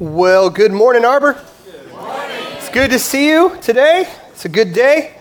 Well, good morning, Arbor. Good morning. It's good to see you today. It's a good day.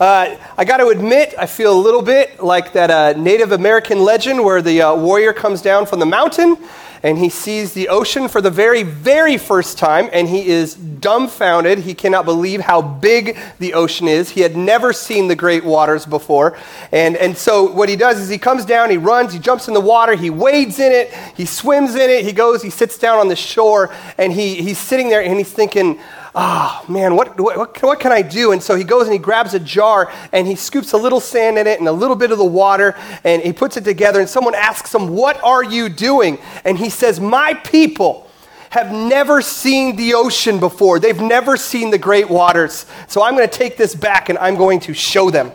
Uh, I got to admit, I feel a little bit like that uh, Native American legend where the uh, warrior comes down from the mountain and he sees the ocean for the very, very first time, and he is dumbfounded. He cannot believe how big the ocean is. He had never seen the great waters before. And, and so, what he does is he comes down, he runs, he jumps in the water, he wades in it, he swims in it, he goes, he sits down on the shore, and he, he's sitting there and he's thinking, oh man, what, what, what can I do? And so he goes and he grabs a jar and he scoops a little sand in it and a little bit of the water and he puts it together. And someone asks him, What are you doing? And he says, My people have never seen the ocean before. They've never seen the great waters. So I'm going to take this back and I'm going to show them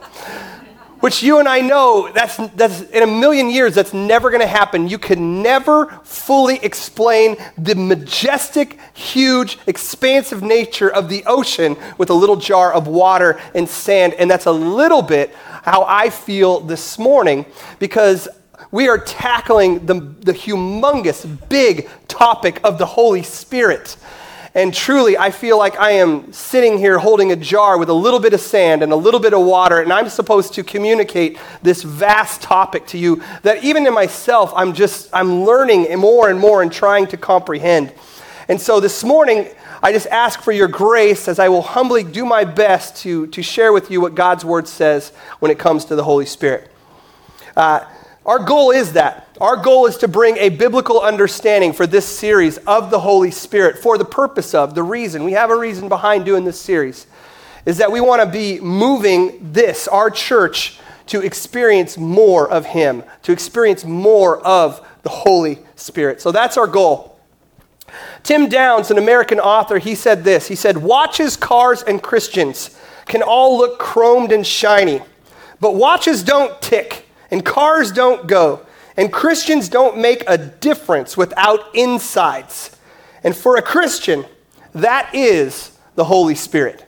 which you and I know that's, that's in a million years that's never going to happen. You can never fully explain the majestic, huge, expansive nature of the ocean with a little jar of water and sand. And that's a little bit how I feel this morning because we are tackling the, the humongous, big topic of the Holy Spirit. And truly, I feel like I am sitting here holding a jar with a little bit of sand and a little bit of water, and I'm supposed to communicate this vast topic to you that even in myself, I'm just, I'm learning more and more and trying to comprehend. And so this morning, I just ask for your grace as I will humbly do my best to, to share with you what God's word says when it comes to the Holy Spirit. Uh, our goal is that. Our goal is to bring a biblical understanding for this series of the Holy Spirit for the purpose of, the reason, we have a reason behind doing this series, is that we want to be moving this, our church, to experience more of Him, to experience more of the Holy Spirit. So that's our goal. Tim Downs, an American author, he said this. He said, Watches, cars, and Christians can all look chromed and shiny, but watches don't tick and cars don't go, and Christians don't make a difference without insides. And for a Christian, that is the Holy Spirit.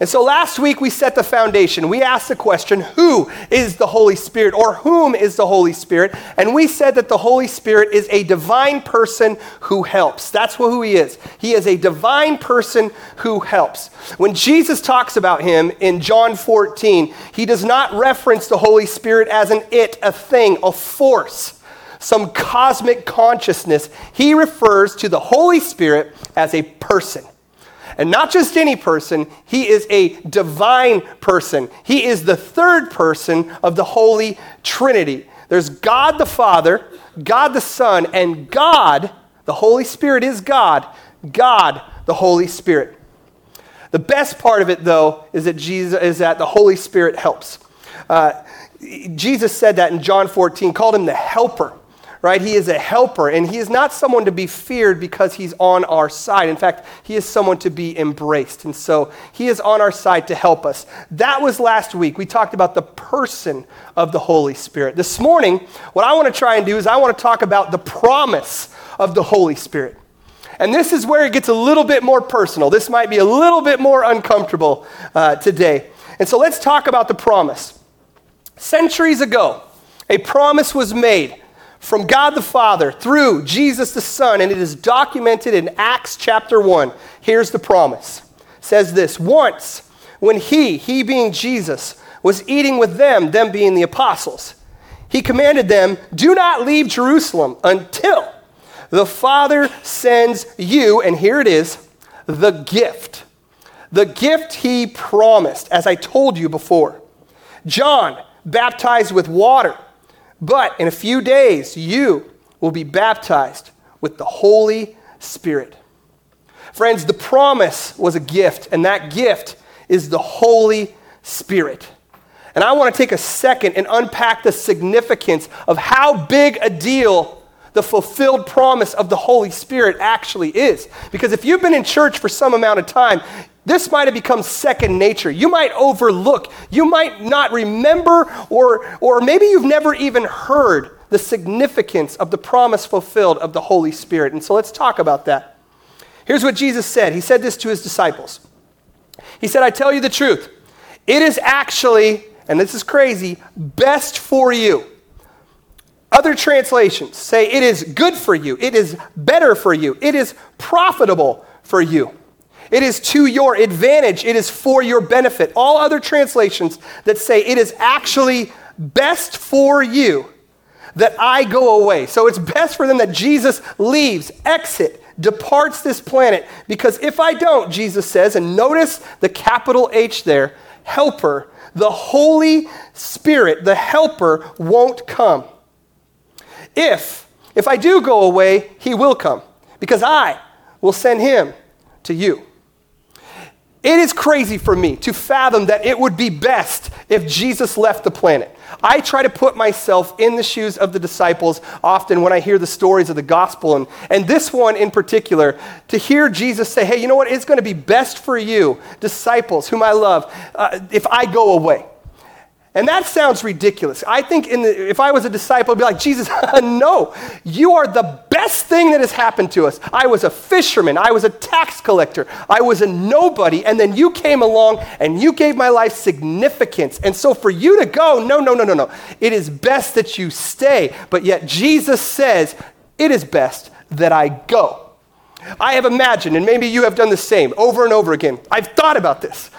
And so last week we set the foundation. We asked the question, who is the Holy Spirit or whom is the Holy Spirit? And we said that the Holy Spirit is a divine person who helps. That's who he is. He is a divine person who helps. When Jesus talks about him in John 14, he does not reference the Holy Spirit as an it, a thing, a force, some cosmic consciousness. He refers to the Holy Spirit as a person. And not just any person, he is a divine person. He is the third person of the Holy Trinity. There's God the Father, God the Son, and God, the Holy Spirit is God, God the Holy Spirit. The best part of it, though, is that Jesus is that the Holy Spirit helps. Uh, Jesus said that in John 14, called him the helper right? He is a helper, and he is not someone to be feared because he's on our side. In fact, he is someone to be embraced. And so he is on our side to help us. That was last week. We talked about the person of the Holy Spirit. This morning, what I want to try and do is I want to talk about the promise of the Holy Spirit. And this is where it gets a little bit more personal. This might be a little bit more uncomfortable uh, today. And so let's talk about the promise. Centuries ago, a promise was made from God the Father through Jesus the Son, and it is documented in Acts chapter 1. Here's the promise. It says this Once, when he, he being Jesus, was eating with them, them being the apostles, he commanded them, Do not leave Jerusalem until the Father sends you, and here it is, the gift. The gift he promised, as I told you before. John baptized with water but in a few days, you will be baptized with the Holy Spirit. Friends, the promise was a gift, and that gift is the Holy Spirit. And I want to take a second and unpack the significance of how big a deal the fulfilled promise of the Holy Spirit actually is. Because if you've been in church for some amount of time, this might have become second nature. You might overlook, you might not remember, or, or maybe you've never even heard the significance of the promise fulfilled of the Holy Spirit. And so let's talk about that. Here's what Jesus said He said this to his disciples He said, I tell you the truth. It is actually, and this is crazy, best for you. Other translations say it is good for you, it is better for you, it is profitable for you. It is to your advantage, it is for your benefit. All other translations that say it is actually best for you that I go away. So it's best for them that Jesus leaves, exit, departs this planet. Because if I don't, Jesus says, and notice the capital H there, helper, the Holy Spirit, the helper, won't come. If, if I do go away, he will come, because I will send him to you. It is crazy for me to fathom that it would be best if Jesus left the planet. I try to put myself in the shoes of the disciples often when I hear the stories of the gospel. And, and this one in particular, to hear Jesus say, hey, you know what? It's going to be best for you, disciples whom I love, uh, if I go away. And that sounds ridiculous. I think the, if I was a disciple, I'd be like, Jesus, no, you are the best thing that has happened to us. I was a fisherman, I was a tax collector, I was a nobody, and then you came along and you gave my life significance. And so for you to go, no, no, no, no, no. It is best that you stay. But yet Jesus says, it is best that I go. I have imagined, and maybe you have done the same over and over again. I've thought about this.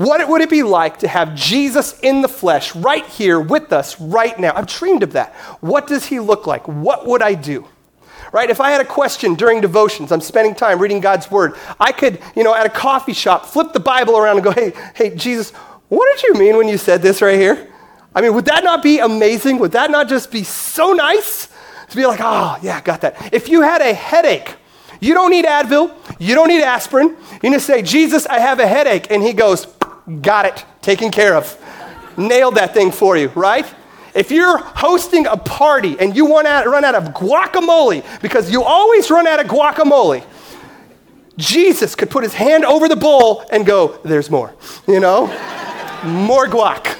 What would it be like to have Jesus in the flesh right here with us right now? I've dreamed of that. What does he look like? What would I do? Right? If I had a question during devotions, I'm spending time reading God's word, I could, you know, at a coffee shop, flip the Bible around and go, hey, hey, Jesus, what did you mean when you said this right here? I mean, would that not be amazing? Would that not just be so nice? To be like, oh, yeah, got that. If you had a headache, you don't need Advil, you don't need aspirin. You just say, Jesus, I have a headache. And he goes, Got it, taken care of. Nailed that thing for you, right? If you're hosting a party and you want to run out of guacamole, because you always run out of guacamole, Jesus could put his hand over the bowl and go, There's more. You know? more guac,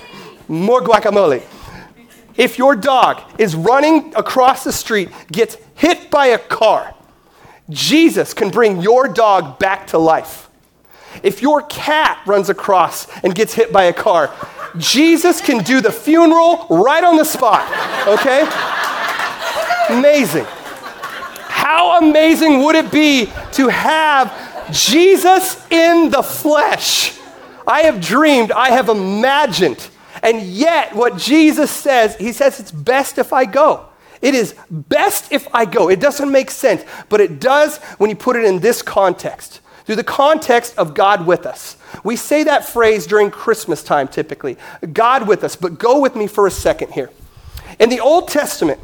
more guacamole. If your dog is running across the street, gets hit by a car, Jesus can bring your dog back to life. If your cat runs across and gets hit by a car, Jesus can do the funeral right on the spot, okay? Amazing. How amazing would it be to have Jesus in the flesh? I have dreamed, I have imagined. And yet, what Jesus says, he says it's best if I go. It is best if I go. It doesn't make sense, but it does when you put it in this context through the context of God with us. We say that phrase during Christmas time typically God with us, but go with me for a second here. In the Old Testament,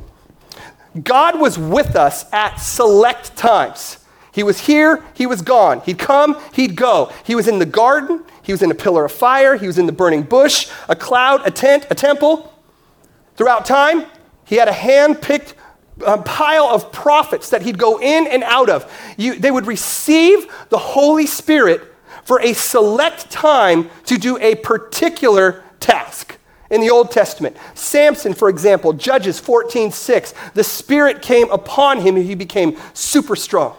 God was with us at select times. He was here, he was gone. He'd come, he'd go. He was in the garden, he was in a pillar of fire, he was in the burning bush, a cloud, a tent, a temple. Throughout time, he had a hand picked a pile of prophets that he'd go in and out of. You, they would receive the Holy Spirit for a select time to do a particular task. In the Old Testament, Samson, for example, Judges 14 6, the Spirit came upon him and he became super strong.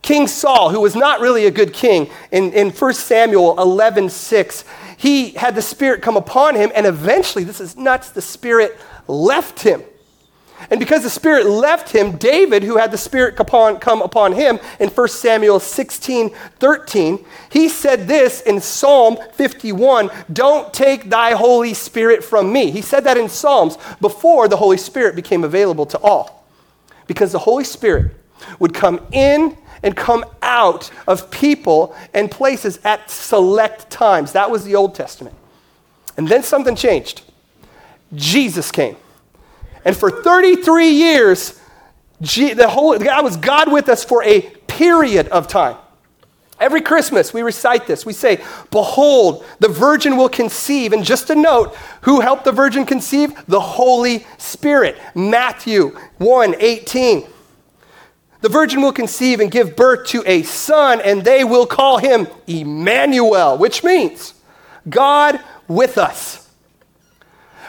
King Saul, who was not really a good king, in, in 1 Samuel 11 6, he had the Spirit come upon him, and eventually, this is nuts, the Spirit left him. And because the Spirit left him, David, who had the Spirit come upon him in 1 Samuel 16 13, he said this in Psalm 51 Don't take thy Holy Spirit from me. He said that in Psalms before the Holy Spirit became available to all. Because the Holy Spirit would come in and come out of people and places at select times. That was the Old Testament. And then something changed. Jesus came. And for 33 years, the God was God with us for a period of time. Every Christmas, we recite this. We say, Behold, the virgin will conceive. And just a note, who helped the virgin conceive? The Holy Spirit. Matthew 1 18. The virgin will conceive and give birth to a son, and they will call him Emmanuel, which means God with us.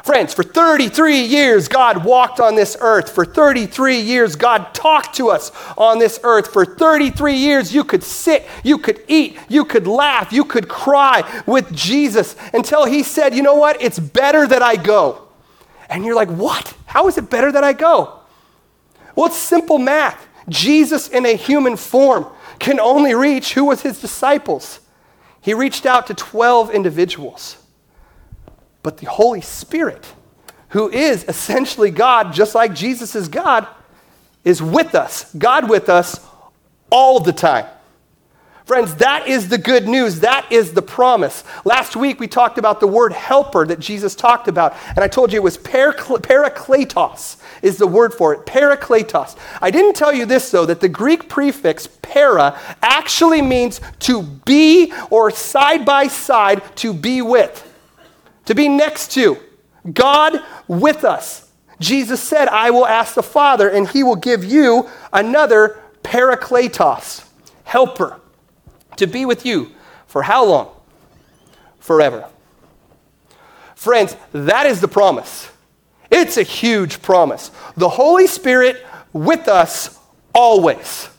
Friends, for 33 years, God walked on this earth. For 33 years, God talked to us on this earth. For 33 years, you could sit, you could eat, you could laugh, you could cry with Jesus until He said, You know what? It's better that I go. And you're like, what? How is it better that I go? Well, it's simple math. Jesus in a human form can only reach who was his disciples. He reached out to 12 individuals. But the Holy Spirit, who is essentially God, just like Jesus is God, is with us, God with us all the time. Friends, that is the good news. That is the promise. Last week we talked about the word helper that Jesus talked about, and I told you it was parakletos is the word for it. Parakletos. I didn't tell you this though that the Greek prefix para actually means to be or side by side to be with. To be next to. God with us. Jesus said, "I will ask the Father and he will give you another parakletos, helper." to be with you for how long? Forever. Friends, that is the promise. It's a huge promise. The Holy Spirit with us always.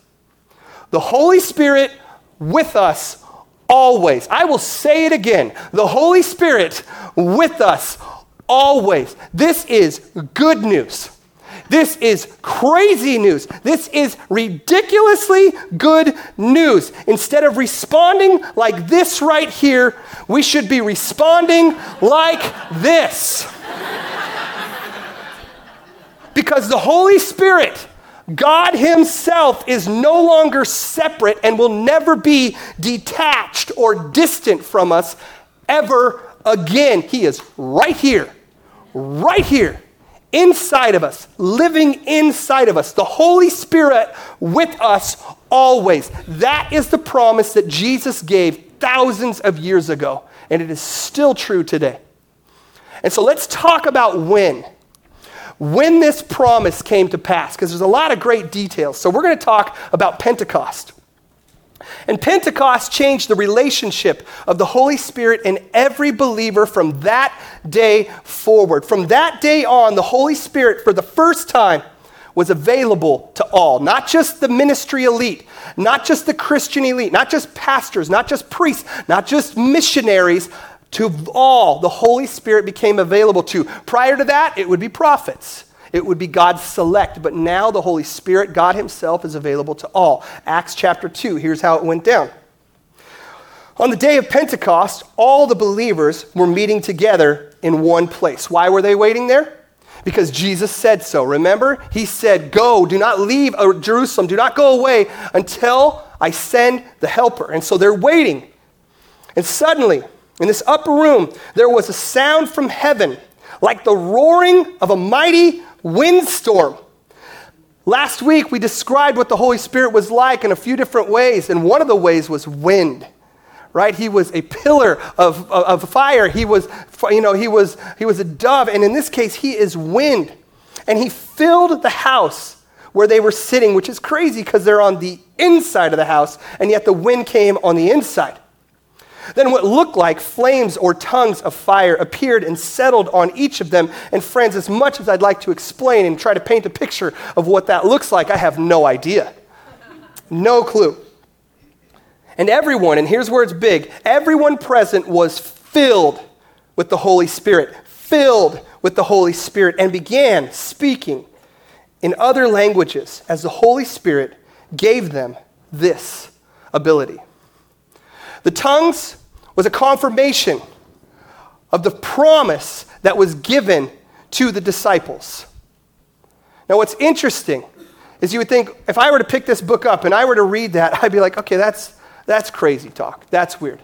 The Holy Spirit with us always. I will say it again. The Holy Spirit with us always. This is good news. This is crazy news. This is ridiculously good news. Instead of responding like this right here, we should be responding like this. because the Holy Spirit, God Himself, is no longer separate and will never be detached or distant from us ever again. He is right here, right here inside of us, living inside of us, the Holy Spirit with us always. That is the promise that Jesus gave thousands of years ago, and it is still true today. And so let's talk about when. When this promise came to pass, because there's a lot of great details. So we're going to talk about Pentecost. And Pentecost changed the relationship of the Holy Spirit and every believer from that day forward. From that day on, the Holy Spirit, for the first time, was available to all, not just the ministry elite, not just the Christian elite, not just pastors, not just priests, not just missionaries. To all, the Holy Spirit became available to. Prior to that, it would be prophets. It would be God's select, but now the Holy Spirit, God Himself, is available to all. Acts chapter 2, here's how it went down. On the day of Pentecost, all the believers were meeting together in one place. Why were they waiting there? Because Jesus said so. Remember? He said, Go, do not leave uh, Jerusalem, do not go away until I send the helper. And so they're waiting. And suddenly, in this upper room, there was a sound from heaven like the roaring of a mighty windstorm. Last week, we described what the Holy Spirit was like in a few different ways, and one of the ways was wind. Right? He was a pillar of, of, of fire. He was, you know, he was, he was a dove, and in this case, he is wind. And he filled the house where they were sitting, which is crazy because they're on the inside of the house, and yet the wind came on the inside. Then what looked like flames or tongues of fire appeared and settled on each of them. And friends, as much as I'd like to explain and try to paint a picture of what that looks like, I have no idea. No clue. And everyone, and here's where it's big everyone present was filled with the Holy Spirit, filled with the Holy Spirit, and began speaking in other languages as the Holy Spirit gave them this ability. The tongues was a confirmation of the promise that was given to the disciples. Now, what's interesting is you would think if I were to pick this book up and I were to read that, I'd be like, okay, that's, that's crazy talk. That's weird.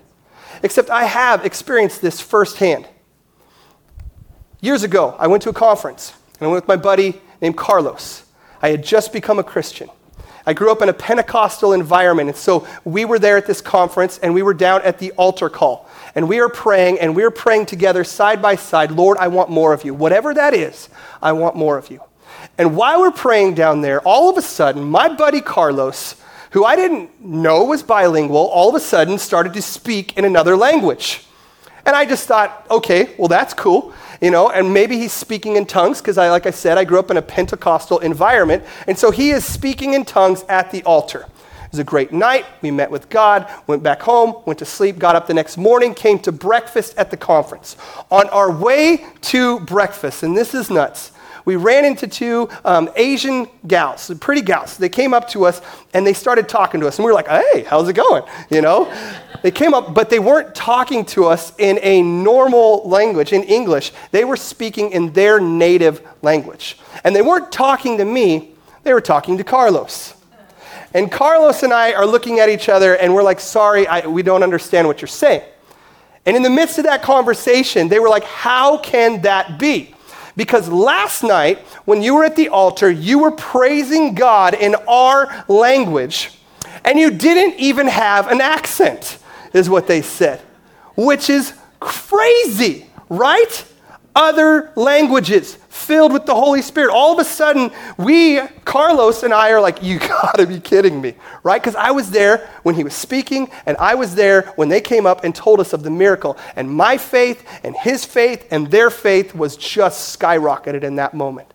Except I have experienced this firsthand. Years ago, I went to a conference and I went with my buddy named Carlos. I had just become a Christian. I grew up in a Pentecostal environment. And so we were there at this conference and we were down at the altar call. And we are praying and we are praying together side by side Lord, I want more of you. Whatever that is, I want more of you. And while we're praying down there, all of a sudden, my buddy Carlos, who I didn't know was bilingual, all of a sudden started to speak in another language. And I just thought, okay, well, that's cool you know, and maybe he's speaking in tongues because I, like I said, I grew up in a Pentecostal environment. And so he is speaking in tongues at the altar. It was a great night. We met with God, went back home, went to sleep, got up the next morning, came to breakfast at the conference. On our way to breakfast, and this is nuts, we ran into two um, Asian gals, pretty gals. They came up to us and they started talking to us. And we were like, hey, how's it going? You know? They came up, but they weren't talking to us in a normal language, in English. They were speaking in their native language. And they weren't talking to me, they were talking to Carlos. And Carlos and I are looking at each other and we're like, sorry, I, we don't understand what you're saying. And in the midst of that conversation, they were like, how can that be? Because last night, when you were at the altar, you were praising God in our language, and you didn't even have an accent, is what they said, which is crazy, right? Other languages filled with the Holy Spirit. All of a sudden, we, Carlos and I, are like, you gotta be kidding me, right? Because I was there when he was speaking, and I was there when they came up and told us of the miracle. And my faith, and his faith, and their faith was just skyrocketed in that moment.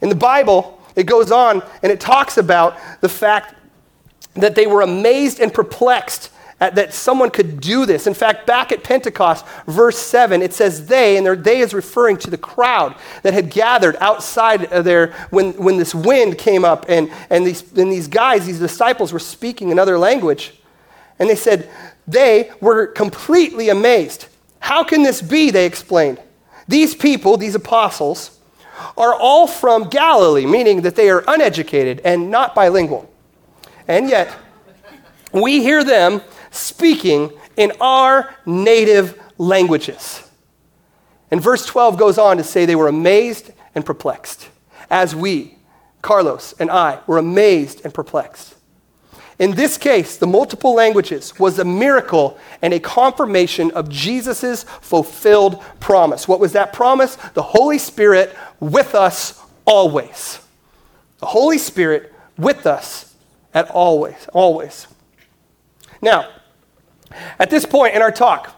In the Bible, it goes on and it talks about the fact that they were amazed and perplexed that someone could do this. In fact, back at Pentecost, verse 7, it says they, and their they is referring to the crowd that had gathered outside there when, when this wind came up, and, and, these, and these guys, these disciples, were speaking another language. And they said, they were completely amazed. How can this be? They explained. These people, these apostles, are all from Galilee, meaning that they are uneducated and not bilingual. And yet, we hear them speaking in our native languages. And verse 12 goes on to say they were amazed and perplexed, as we, Carlos and I, were amazed and perplexed. In this case, the multiple languages was a miracle and a confirmation of Jesus' fulfilled promise. What was that promise? The Holy Spirit with us always. The Holy Spirit with us at always, always. Now, at this point in our talk,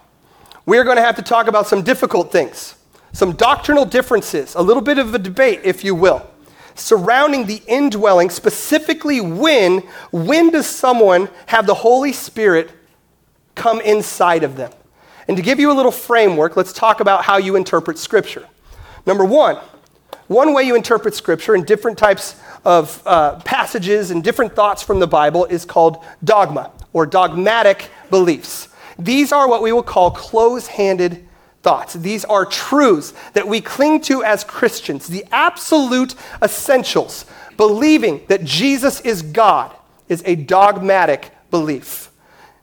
we're going to have to talk about some difficult things, some doctrinal differences, a little bit of a debate, if you will, surrounding the indwelling, specifically when, when does someone have the Holy Spirit come inside of them? And to give you a little framework, let's talk about how you interpret Scripture. Number one, one way you interpret Scripture in different types of uh, passages and different thoughts from the Bible is called dogma or dogmatic beliefs. These are what we will call close handed thoughts. These are truths that we cling to as Christians, the absolute essentials. Believing that Jesus is God is a dogmatic belief.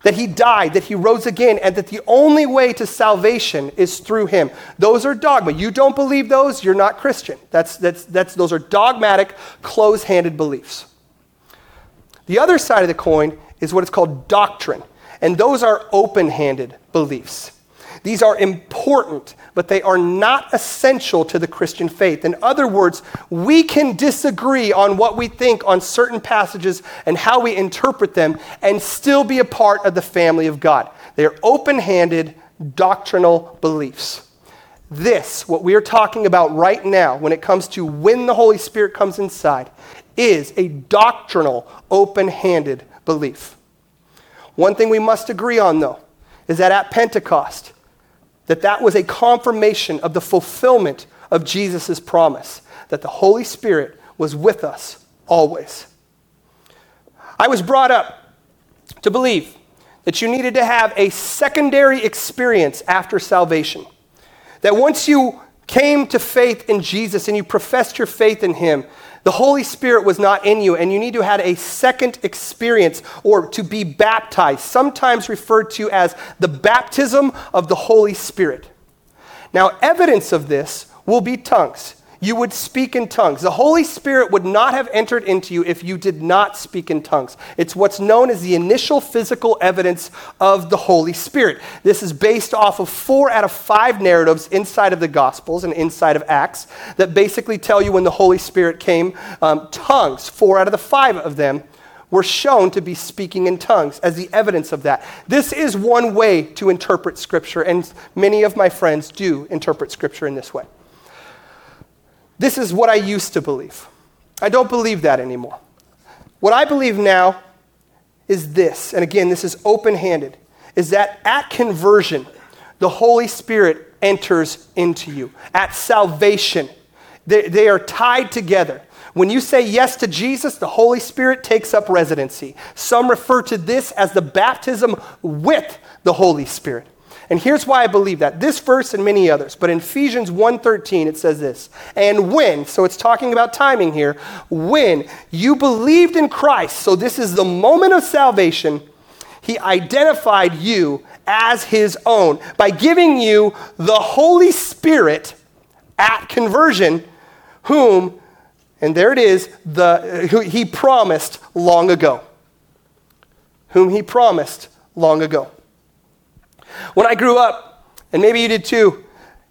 That he died, that he rose again, and that the only way to salvation is through him. Those are dogma. You don't believe those, you're not Christian. That's, that's, that's, those are dogmatic, close handed beliefs. The other side of the coin is what is called doctrine. And those are open handed beliefs. These are important, but they are not essential to the Christian faith. In other words, we can disagree on what we think on certain passages and how we interpret them and still be a part of the family of God. They are open handed doctrinal beliefs. This, what we are talking about right now, when it comes to when the Holy Spirit comes inside, is a doctrinal, open handed belief. One thing we must agree on, though, is that at Pentecost, that that was a confirmation of the fulfillment of Jesus' promise, that the Holy Spirit was with us always. I was brought up to believe that you needed to have a secondary experience after salvation. That once you came to faith in Jesus and you professed your faith in Him, the Holy Spirit was not in you, and you need to have a second experience or to be baptized, sometimes referred to as the baptism of the Holy Spirit. Now, evidence of this will be tongues you would speak in tongues. The Holy Spirit would not have entered into you if you did not speak in tongues. It's what's known as the initial physical evidence of the Holy Spirit. This is based off of four out of five narratives inside of the Gospels and inside of Acts that basically tell you when the Holy Spirit came. Um, tongues, four out of the five of them, were shown to be speaking in tongues as the evidence of that. This is one way to interpret Scripture, and many of my friends do interpret Scripture in this way. This is what I used to believe. I don't believe that anymore. What I believe now is this, and again, this is open handed, is that at conversion, the Holy Spirit enters into you. At salvation, they, they are tied together. When you say yes to Jesus, the Holy Spirit takes up residency. Some refer to this as the baptism with the Holy Spirit. And here's why I believe that. This verse and many others, but in Ephesians 1:13 it says this. And when, so it's talking about timing here, when you believed in Christ, so this is the moment of salvation, he identified you as his own by giving you the Holy Spirit at conversion, whom, and there it is, the, who he promised long ago. Whom he promised long ago. When I grew up, and maybe you did too,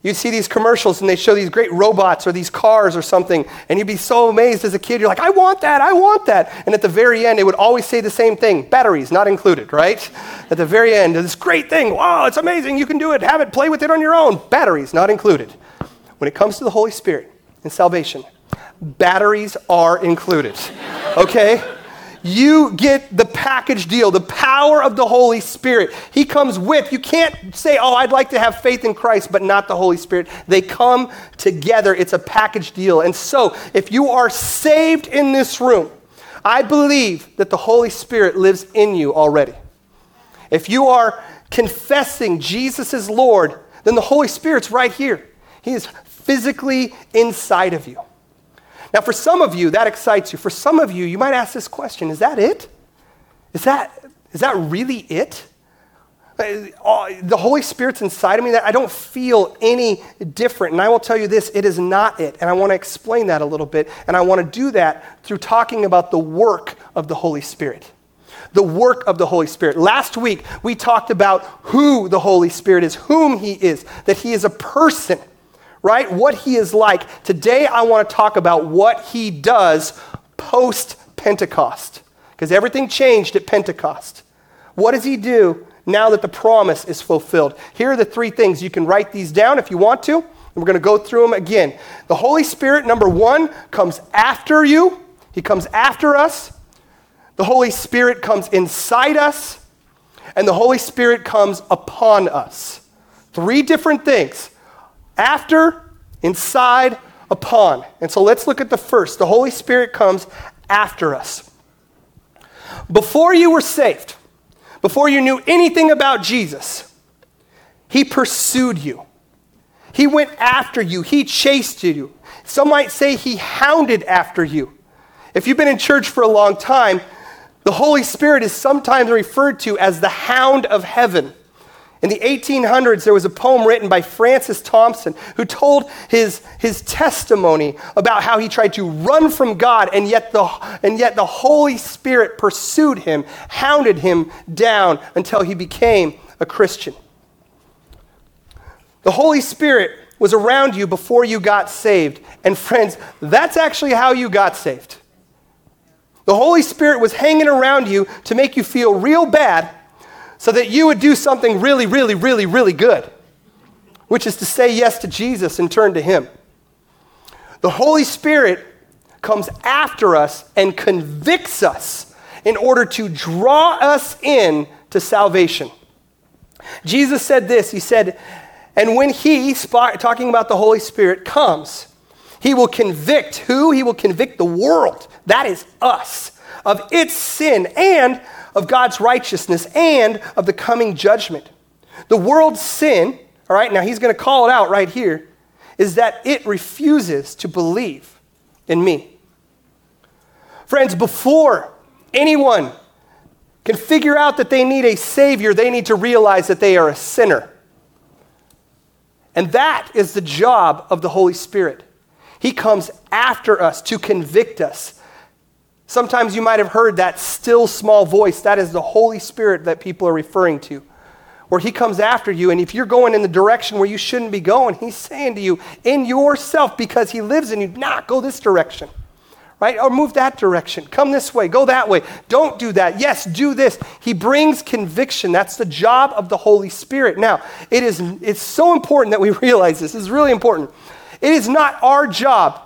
you'd see these commercials and they show these great robots or these cars or something, and you'd be so amazed as a kid. You're like, I want that, I want that. And at the very end, it would always say the same thing batteries not included, right? At the very end, this great thing, wow, it's amazing, you can do it, have it, play with it on your own. Batteries not included. When it comes to the Holy Spirit and salvation, batteries are included, okay? You get the package deal, the power of the Holy Spirit. He comes with. You can't say, oh, I'd like to have faith in Christ, but not the Holy Spirit. They come together. It's a package deal. And so, if you are saved in this room, I believe that the Holy Spirit lives in you already. If you are confessing Jesus is Lord, then the Holy Spirit's right here. He is physically inside of you. Now, for some of you, that excites you. For some of you, you might ask this question Is that it? Is that, is that really it? Uh, the Holy Spirit's inside of me that I don't feel any different. And I will tell you this it is not it. And I want to explain that a little bit. And I want to do that through talking about the work of the Holy Spirit. The work of the Holy Spirit. Last week, we talked about who the Holy Spirit is, whom He is, that He is a person right? What he is like. Today, I want to talk about what he does post Pentecost, because everything changed at Pentecost. What does he do now that the promise is fulfilled? Here are the three things. You can write these down if you want to. We're going to go through them again. The Holy Spirit, number one, comes after you, He comes after us. The Holy Spirit comes inside us, and the Holy Spirit comes upon us. Three different things after, inside, upon. And so let's look at the first. The Holy Spirit comes after us. Before you were saved, before you knew anything about Jesus, He pursued you. He went after you. He chased you. Some might say He hounded after you. If you've been in church for a long time, the Holy Spirit is sometimes referred to as the hound of heaven. In the 1800s, there was a poem written by Francis Thompson who told his, his testimony about how he tried to run from God, and yet, the, and yet the Holy Spirit pursued him, hounded him down until he became a Christian. The Holy Spirit was around you before you got saved. And friends, that's actually how you got saved. The Holy Spirit was hanging around you to make you feel real bad so that you would do something really, really, really, really good, which is to say yes to Jesus and turn to Him. The Holy Spirit comes after us and convicts us in order to draw us in to salvation. Jesus said this He said, and when He, talking about the Holy Spirit, comes, He will convict who? He will convict the world. That is us of its sin and of God's righteousness and of the coming judgment. The world's sin, all right, now he's going to call it out right here, is that it refuses to believe in me. Friends, before anyone can figure out that they need a Savior, they need to realize that they are a sinner. And that is the job of the Holy Spirit. He comes after us to convict us Sometimes you might have heard that still small voice. That is the Holy Spirit that people are referring to. Where he comes after you, and if you're going in the direction where you shouldn't be going, he's saying to you, in yourself, because he lives in you, not go this direction, right? Or move that direction. Come this way, go that way. Don't do that. Yes, do this. He brings conviction. That's the job of the Holy Spirit. Now, it is it's so important that we realize this. It's really important. It is not our job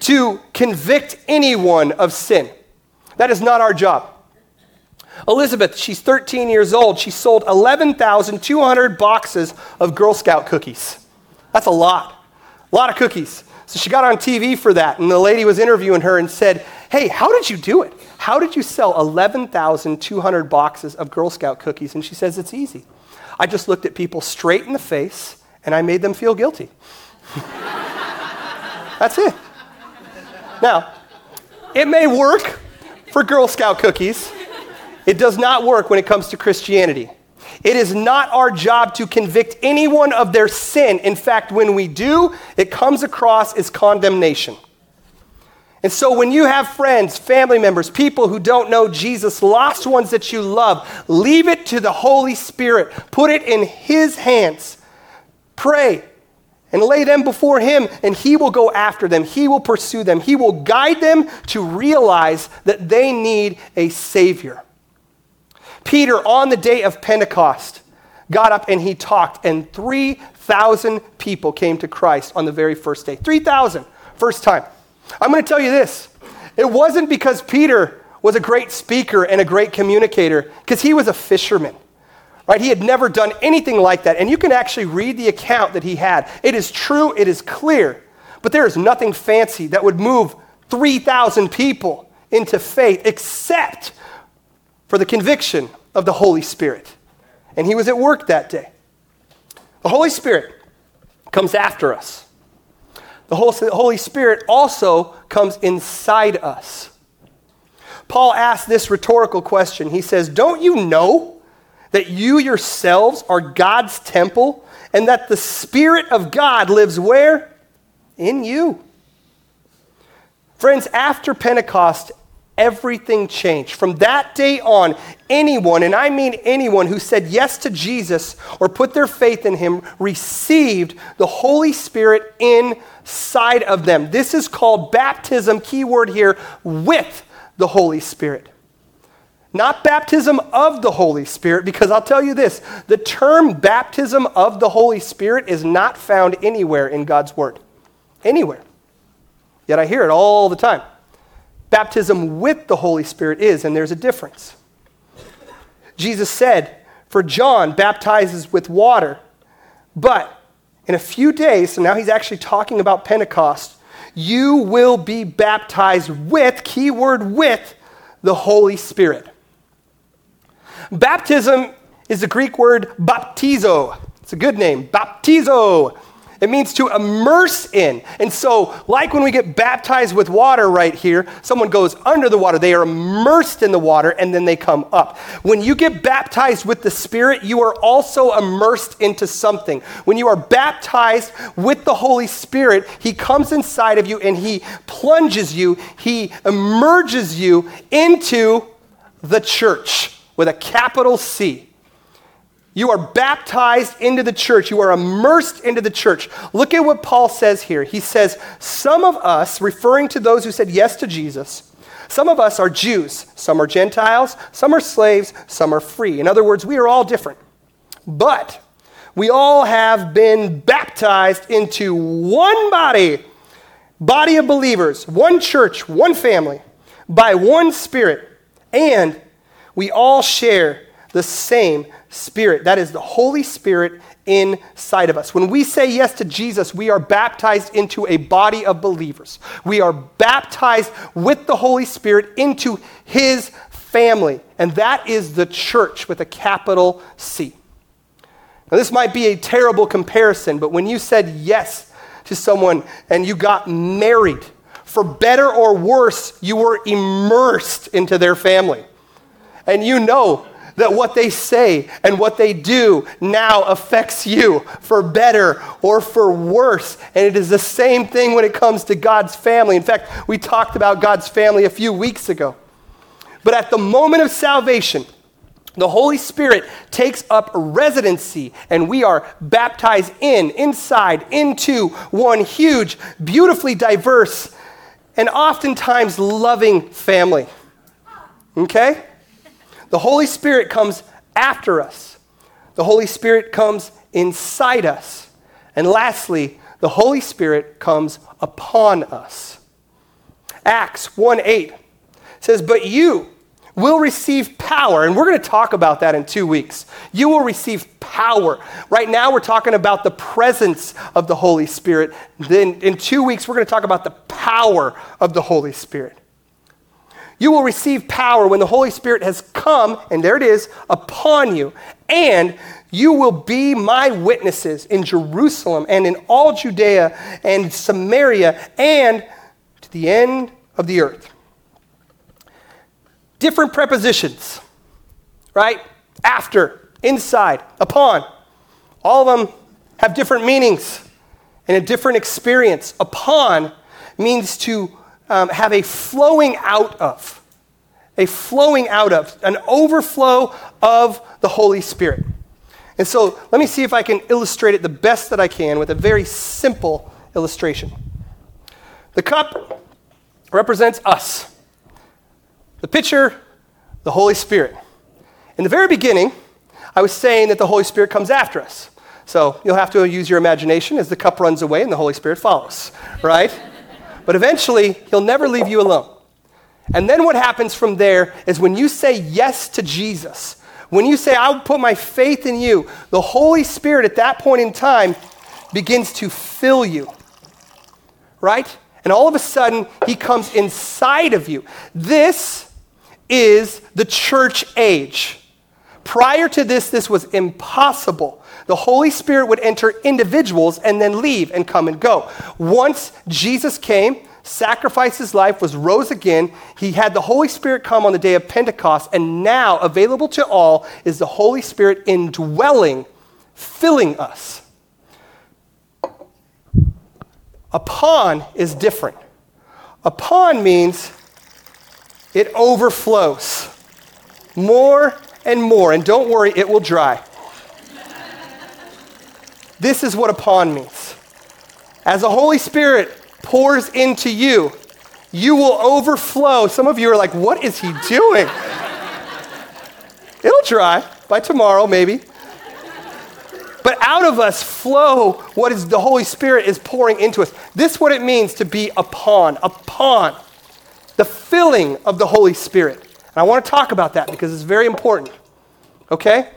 to convict anyone of sin. That is not our job. Elizabeth, she's 13 years old. She sold 11,200 boxes of Girl Scout cookies. That's a lot. A lot of cookies. So she got on TV for that, and the lady was interviewing her and said, Hey, how did you do it? How did you sell 11,200 boxes of Girl Scout cookies? And she says, It's easy. I just looked at people straight in the face and I made them feel guilty. That's it. Now, it may work for Girl Scout cookies. It does not work when it comes to Christianity. It is not our job to convict anyone of their sin. In fact, when we do, it comes across as condemnation. And so, when you have friends, family members, people who don't know Jesus, lost ones that you love, leave it to the Holy Spirit. Put it in His hands. Pray and lay them before Him, and He will go after them. He will pursue them. He will guide them to realize that they need a Savior. Peter, on the day of Pentecost, got up and he talked, and 3,000 people came to Christ on the very first day. 3,000, first time. I'm going to tell you this it wasn't because Peter was a great speaker and a great communicator, because he was a fisherman. Right? He had never done anything like that. And you can actually read the account that he had. It is true, it is clear. But there is nothing fancy that would move 3,000 people into faith except for the conviction of the Holy Spirit. And he was at work that day. The Holy Spirit comes after us. The Holy Spirit also comes inside us. Paul asks this rhetorical question. He says, Don't you know that you yourselves are God's temple and that the Spirit of God lives where? In you. Friends, after Pentecost, everything changed. From that day on, anyone, and I mean anyone who said yes to Jesus or put their faith in him, received the Holy Spirit inside of them. This is called baptism, keyword here, with the Holy Spirit. Not baptism of the Holy Spirit, because I'll tell you this the term baptism of the Holy Spirit is not found anywhere in God's Word. Anywhere. Yet I hear it all the time. Baptism with the Holy Spirit is, and there's a difference. Jesus said, For John baptizes with water, but in a few days, so now he's actually talking about Pentecost, you will be baptized with, keyword with, the Holy Spirit. Baptism is the Greek word baptizo. It's a good name, baptizo. It means to immerse in. And so, like when we get baptized with water right here, someone goes under the water, they are immersed in the water, and then they come up. When you get baptized with the Spirit, you are also immersed into something. When you are baptized with the Holy Spirit, He comes inside of you and He plunges you, He emerges you into the church with a capital C. You are baptized into the church. You are immersed into the church. Look at what Paul says here. He says, Some of us, referring to those who said yes to Jesus, some of us are Jews, some are Gentiles, some are slaves, some are free. In other words, we are all different. But we all have been baptized into one body, body of believers, one church, one family, by one spirit, and we all share the same Spirit. That is the Holy Spirit inside of us. When we say yes to Jesus, we are baptized into a body of believers. We are baptized with the Holy Spirit into His family. And that is the church with a capital C. Now, this might be a terrible comparison, but when you said yes to someone and you got married, for better or worse, you were immersed into their family. And you know that what they say and what they do now affects you for better or for worse. And it is the same thing when it comes to God's family. In fact, we talked about God's family a few weeks ago. But at the moment of salvation, the Holy Spirit takes up residency, and we are baptized in, inside, into one huge, beautifully diverse, and oftentimes loving family. Okay? The Holy Spirit comes after us, the Holy Spirit comes inside us. And lastly, the Holy Spirit comes upon us. Acts 1 8 says, But you, will receive power. And we're going to talk about that in two weeks. You will receive power. Right now, we're talking about the presence of the Holy Spirit. Then in two weeks, we're going to talk about the power of the Holy Spirit. You will receive power when the Holy Spirit has come, and there it is, upon you. And you will be my witnesses in Jerusalem and in all Judea and Samaria and to the end of the earth different prepositions, right? After, inside, upon. All of them have different meanings and a different experience. Upon means to um, have a flowing out of, a flowing out of, an overflow of the Holy Spirit. And so let me see if I can illustrate it the best that I can with a very simple illustration. The cup represents us. The pitcher, the Holy Spirit. In the very beginning, I was saying that the Holy Spirit comes after us. So you'll have to use your imagination as the cup runs away and the Holy Spirit follows, right? But eventually, He'll never leave you alone. And then what happens from there is when you say yes to Jesus, when you say, I'll put my faith in you, the Holy Spirit at that point in time begins to fill you, right? And all of a sudden, He comes inside of you. This is the church age. Prior to this, this was impossible. The Holy Spirit would enter individuals and then leave and come and go. Once Jesus came, sacrificed his life, was rose again, he had the Holy Spirit come on the day of Pentecost, and now available to all is the Holy Spirit indwelling, filling us. Upon is different. Upon means it overflows more and more. And don't worry, it will dry. This is what upon means. As the Holy Spirit pours into you, you will overflow. Some of you are like, what is he doing? It'll dry by tomorrow, maybe. But out of us flow what is the Holy Spirit is pouring into us. This is what it means to be upon, upon. The filling of the Holy Spirit. And I want to talk about that because it's very important. Okay?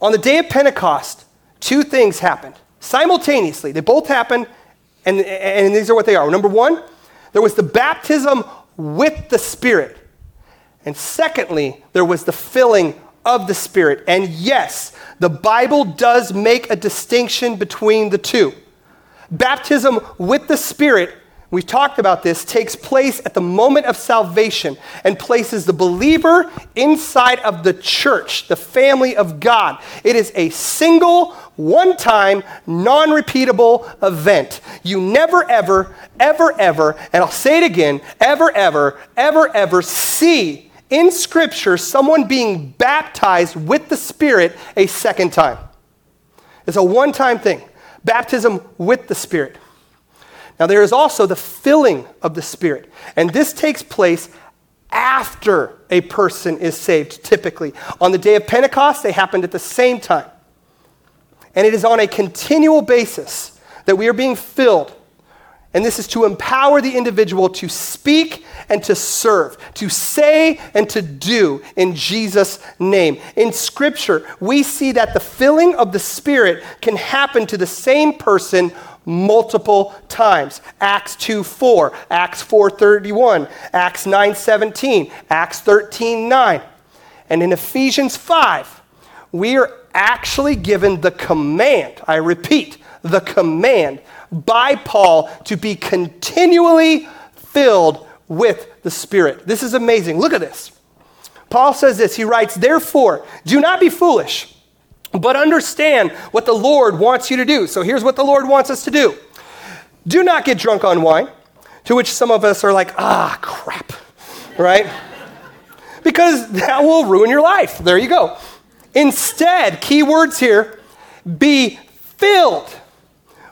On the day of Pentecost, two things happened simultaneously. They both happened, and, and these are what they are. Number one, there was the baptism with the Spirit. And secondly, there was the filling of the Spirit. And yes, the Bible does make a distinction between the two. Baptism with the Spirit we've talked about this, takes place at the moment of salvation and places the believer inside of the church, the family of God. It is a single, one time, non repeatable event. You never, ever, ever, ever, and I'll say it again, ever, ever, ever, ever see in Scripture someone being baptized with the Spirit a second time. It's a one time thing. Baptism with the Spirit. Now, there is also the filling of the Spirit, and this takes place after a person is saved, typically. On the day of Pentecost, they happened at the same time. And it is on a continual basis that we are being filled. And this is to empower the individual to speak and to serve, to say and to do in Jesus' name. In Scripture, we see that the filling of the Spirit can happen to the same person multiple times. Acts 2 4, Acts 4 31, Acts 9 17, Acts 13 9. And in Ephesians 5, we are actually given the command, I repeat, the command by Paul to be continually filled with the Spirit. This is amazing. Look at this. Paul says this. He writes, Therefore, do not be foolish but understand what the Lord wants you to do. So here's what the Lord wants us to do do not get drunk on wine, to which some of us are like, ah, crap, right? because that will ruin your life. There you go. Instead, key words here be filled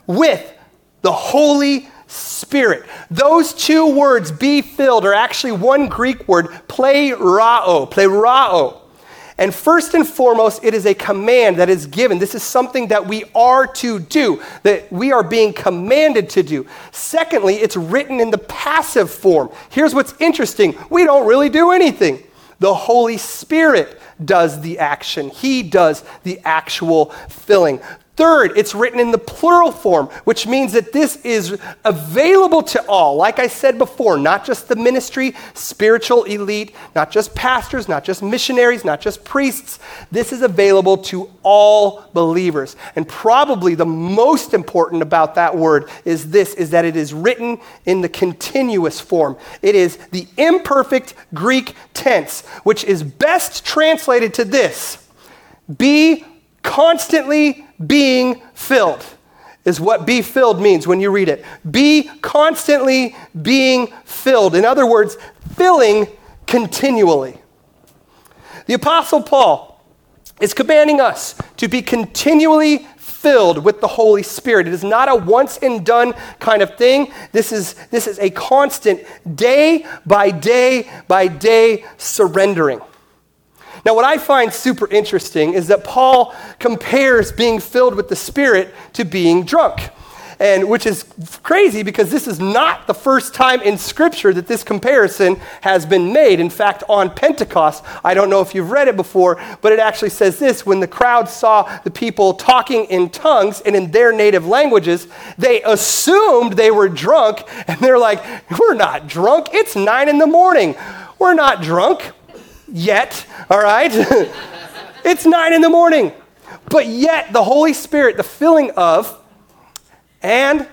with the Holy Spirit. Those two words, be filled, are actually one Greek word, plerao, plerao. And first and foremost, it is a command that is given. This is something that we are to do, that we are being commanded to do. Secondly, it's written in the passive form. Here's what's interesting we don't really do anything. The Holy Spirit does the action, He does the actual filling. Third, it's written in the plural form, which means that this is available to all. Like I said before, not just the ministry, spiritual elite, not just pastors, not just missionaries, not just priests. This is available to all believers. And probably the most important about that word is this is that it is written in the continuous form. It is the imperfect Greek tense, which is best translated to this. Be constantly being filled is what be filled means when you read it. Be constantly being filled. In other words, filling continually. The Apostle Paul is commanding us to be continually filled with the Holy Spirit. It is not a once and done kind of thing. This is, this is a constant day by day by day surrendering. Now, what I find super interesting is that Paul compares being filled with the Spirit to being drunk. And which is crazy because this is not the first time in Scripture that this comparison has been made. In fact, on Pentecost, I don't know if you've read it before, but it actually says this when the crowd saw the people talking in tongues and in their native languages, they assumed they were drunk, and they're like, We're not drunk. It's nine in the morning. We're not drunk yet, all right? it's nine in the morning. But yet, the Holy Spirit, the filling of, and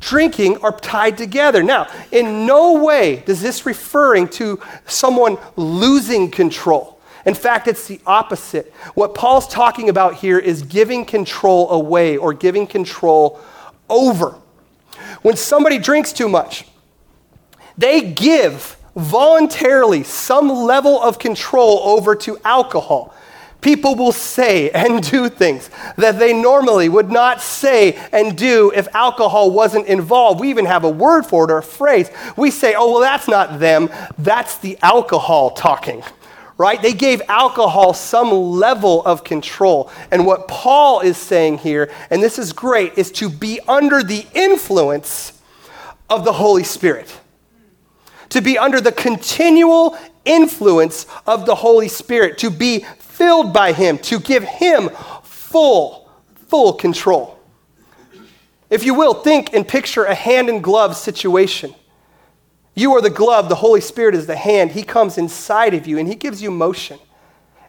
drinking are tied together. Now, in no way does this referring to someone losing control. In fact, it's the opposite. What Paul's talking about here is giving control away or giving control over. When somebody drinks too much, they give voluntarily some level of control over to alcohol. People will say and do things that they normally would not say and do if alcohol wasn't involved. We even have a word for it or a phrase. We say, oh, well, that's not them, that's the alcohol talking right? They gave alcohol some level of control. And what Paul is saying here, and this is great, is to be under the influence of the Holy Spirit to be under the continual influence of the Holy Spirit, to be filled by Him, to give Him full, full control. If you will, think and picture a hand in glove situation. You are the glove, the Holy Spirit is the hand. He comes inside of you and He gives you motion.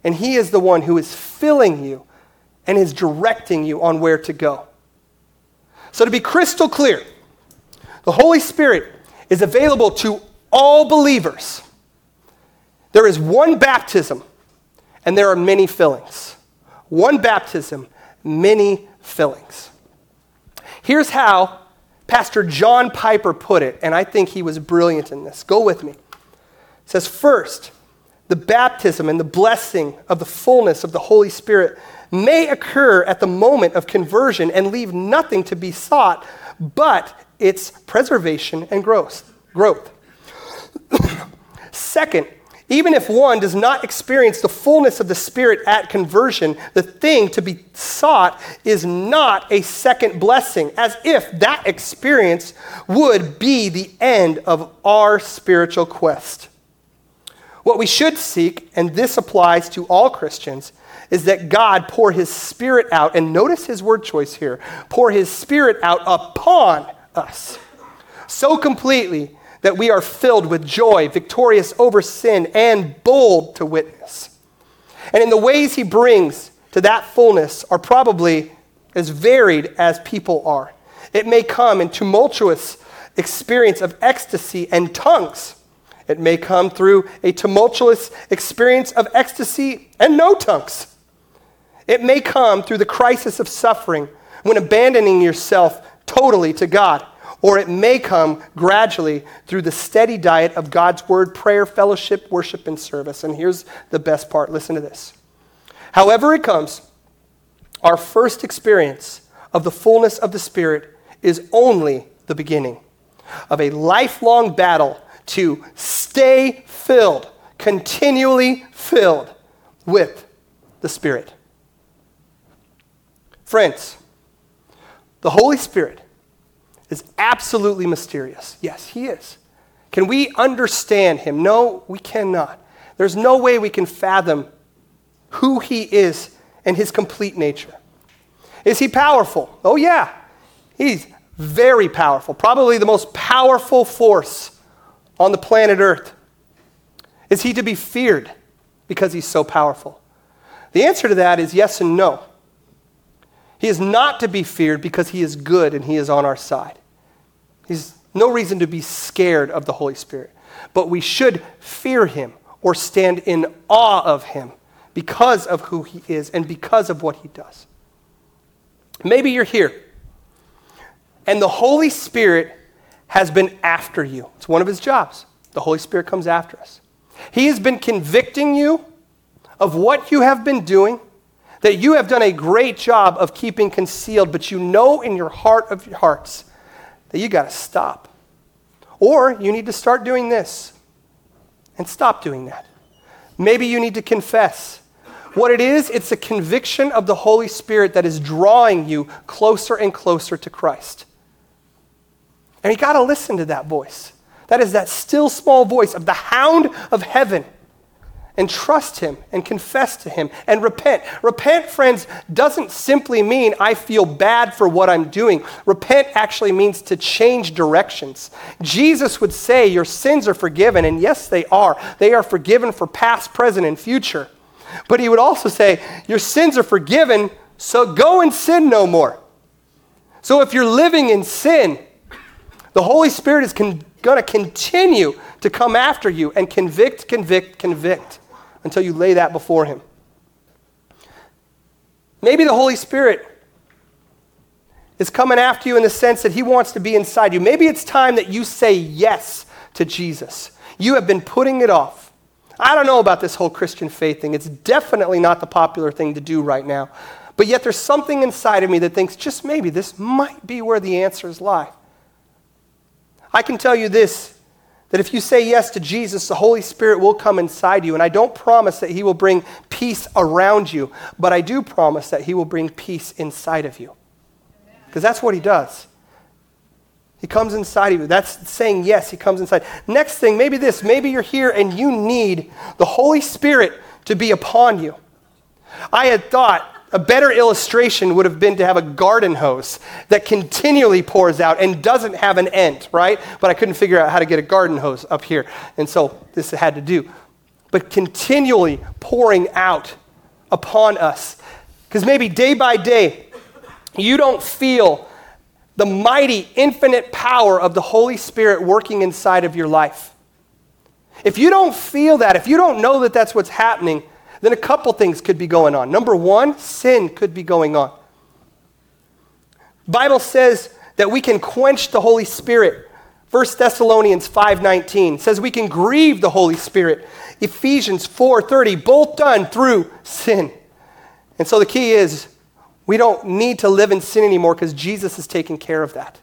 And He is the one who is filling you and is directing you on where to go. So, to be crystal clear, the Holy Spirit is available to all believers. There is one baptism, and there are many fillings. One baptism, many fillings. Here's how Pastor John Piper put it, and I think he was brilliant in this. Go with me. It says, First, the baptism and the blessing of the fullness of the Holy Spirit may occur at the moment of conversion and leave nothing to be sought but its preservation and growth. growth. Second, even if one does not experience the fullness of the Spirit at conversion, the thing to be sought is not a second blessing, as if that experience would be the end of our spiritual quest. What we should seek, and this applies to all Christians, is that God pour his Spirit out, and notice his word choice here pour his Spirit out upon us so completely that we are filled with joy, victorious over sin, and bold to witness. And in the ways he brings to that fullness are probably as varied as people are. It may come in tumultuous experience of ecstasy and tongues. It may come through a tumultuous experience of ecstasy and no tongues. It may come through the crisis of suffering when abandoning yourself totally to God or it may come gradually through the steady diet of God's word, prayer, fellowship, worship, and service. And here's the best part listen to this. However, it comes, our first experience of the fullness of the Spirit is only the beginning of a lifelong battle to stay filled, continually filled with the Spirit. Friends, the Holy Spirit is absolutely mysterious. Yes, He is. Can we understand Him? No, we cannot. There's no way we can fathom who He is and His complete nature. Is He powerful? Oh, yeah. He's very powerful, probably the most powerful force on the planet Earth. Is He to be feared because He's so powerful? The answer to that is yes and no. He is not to be feared because he is good and he is on our side. He's no reason to be scared of the Holy Spirit. But we should fear him or stand in awe of him because of who he is and because of what he does. Maybe you're here and the Holy Spirit has been after you. It's one of his jobs. The Holy Spirit comes after us. He has been convicting you of what you have been doing that you have done a great job of keeping concealed, but you know in your heart of your hearts that you got to stop. Or you need to start doing this and stop doing that. Maybe you need to confess. What it is, it's a conviction of the Holy Spirit that is drawing you closer and closer to Christ. And you got to listen to that voice. That is that still small voice of the hound of heaven and trust Him and confess to Him and repent. Repent, friends, doesn't simply mean I feel bad for what I'm doing. Repent actually means to change directions. Jesus would say, Your sins are forgiven, and yes, they are. They are forgiven for past, present, and future. But He would also say, Your sins are forgiven, so go and sin no more. So if you're living in sin, the Holy Spirit is con- going to continue to come after you and convict, convict, convict until you lay that before Him. Maybe the Holy Spirit is coming after you in the sense that He wants to be inside you. Maybe it's time that you say yes to Jesus. You have been putting it off. I don't know about this whole Christian faith thing. It's definitely not the popular thing to do right now. But yet there's something inside of me that thinks just maybe this might be where the answers lie. I can tell you this that if you say yes to Jesus, the Holy Spirit will come inside you. And I don't promise that He will bring peace around you, but I do promise that He will bring peace inside of you. Because that's what He does. He comes inside of you. That's saying yes, He comes inside. Next thing, maybe this. Maybe you're here and you need the Holy Spirit to be upon you. I had thought a better illustration would have been to have a garden hose that continually pours out and doesn't have an end, right? But I couldn't figure out how to get a garden hose up here. And so this had to do. But continually pouring out upon us. Because maybe day by day, you don't feel the mighty, infinite power of the Holy Spirit working inside of your life. If you don't feel that, if you don't know that that's what's happening, then a couple things could be going on. Number one, sin could be going on. Bible says that we can quench the Holy Spirit. 1 Thessalonians 5:19 says we can grieve the Holy Spirit. Ephesians 4:30 both done through sin. And so the key is we don't need to live in sin anymore because Jesus is taking care of that.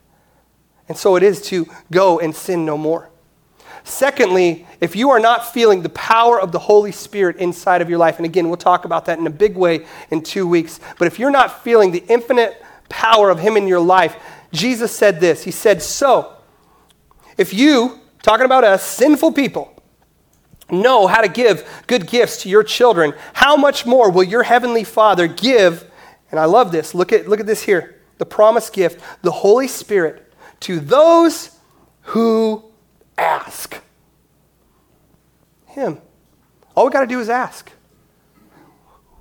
And so it is to go and sin no more. Secondly, if you are not feeling the power of the Holy Spirit inside of your life, and again, we'll talk about that in a big way in two weeks, but if you're not feeling the infinite power of Him in your life, Jesus said this He said, So, if you, talking about us, sinful people, know how to give good gifts to your children, how much more will your Heavenly Father give? And I love this. Look at, look at this here the promised gift, the Holy Spirit, to those who ask Him. All we got to do is ask.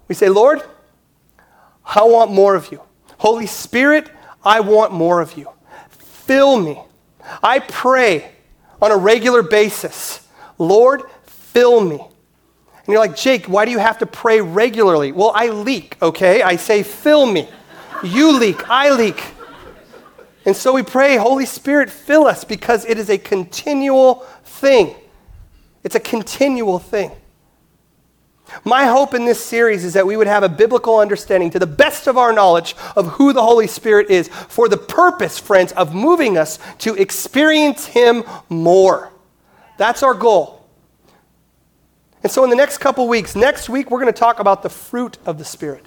We say, Lord, I want more of you. Holy Spirit, I want more of you. Fill me. I pray on a regular basis, Lord, fill me. And you're like, Jake, why do you have to pray regularly? Well, I leak, okay? I say, fill me. You leak, I leak. And so we pray, Holy Spirit, fill us because it is a continual thing. It's a continual thing. My hope in this series is that we would have a biblical understanding to the best of our knowledge of who the Holy Spirit is for the purpose, friends, of moving us to experience Him more. That's our goal. And so, in the next couple weeks, next week, we're going to talk about the fruit of the Spirit.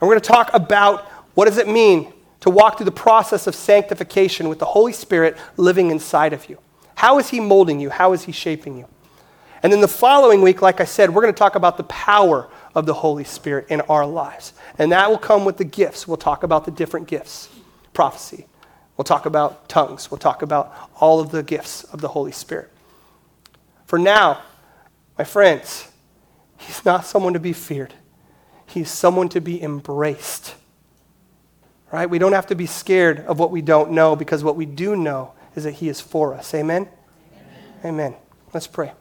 And we're going to talk about what does it mean to walk through the process of sanctification with the Holy Spirit living inside of you. How is He molding you? How is He shaping you? And then the following week, like I said, we're going to talk about the power of the Holy Spirit in our lives. And that will come with the gifts. We'll talk about the different gifts prophecy, we'll talk about tongues, we'll talk about all of the gifts of the Holy Spirit. For now, my friends, He's not someone to be feared, He's someone to be embraced. Right? We don't have to be scared of what we don't know because what we do know is that He is for us. Amen? Amen. Amen. Let's pray.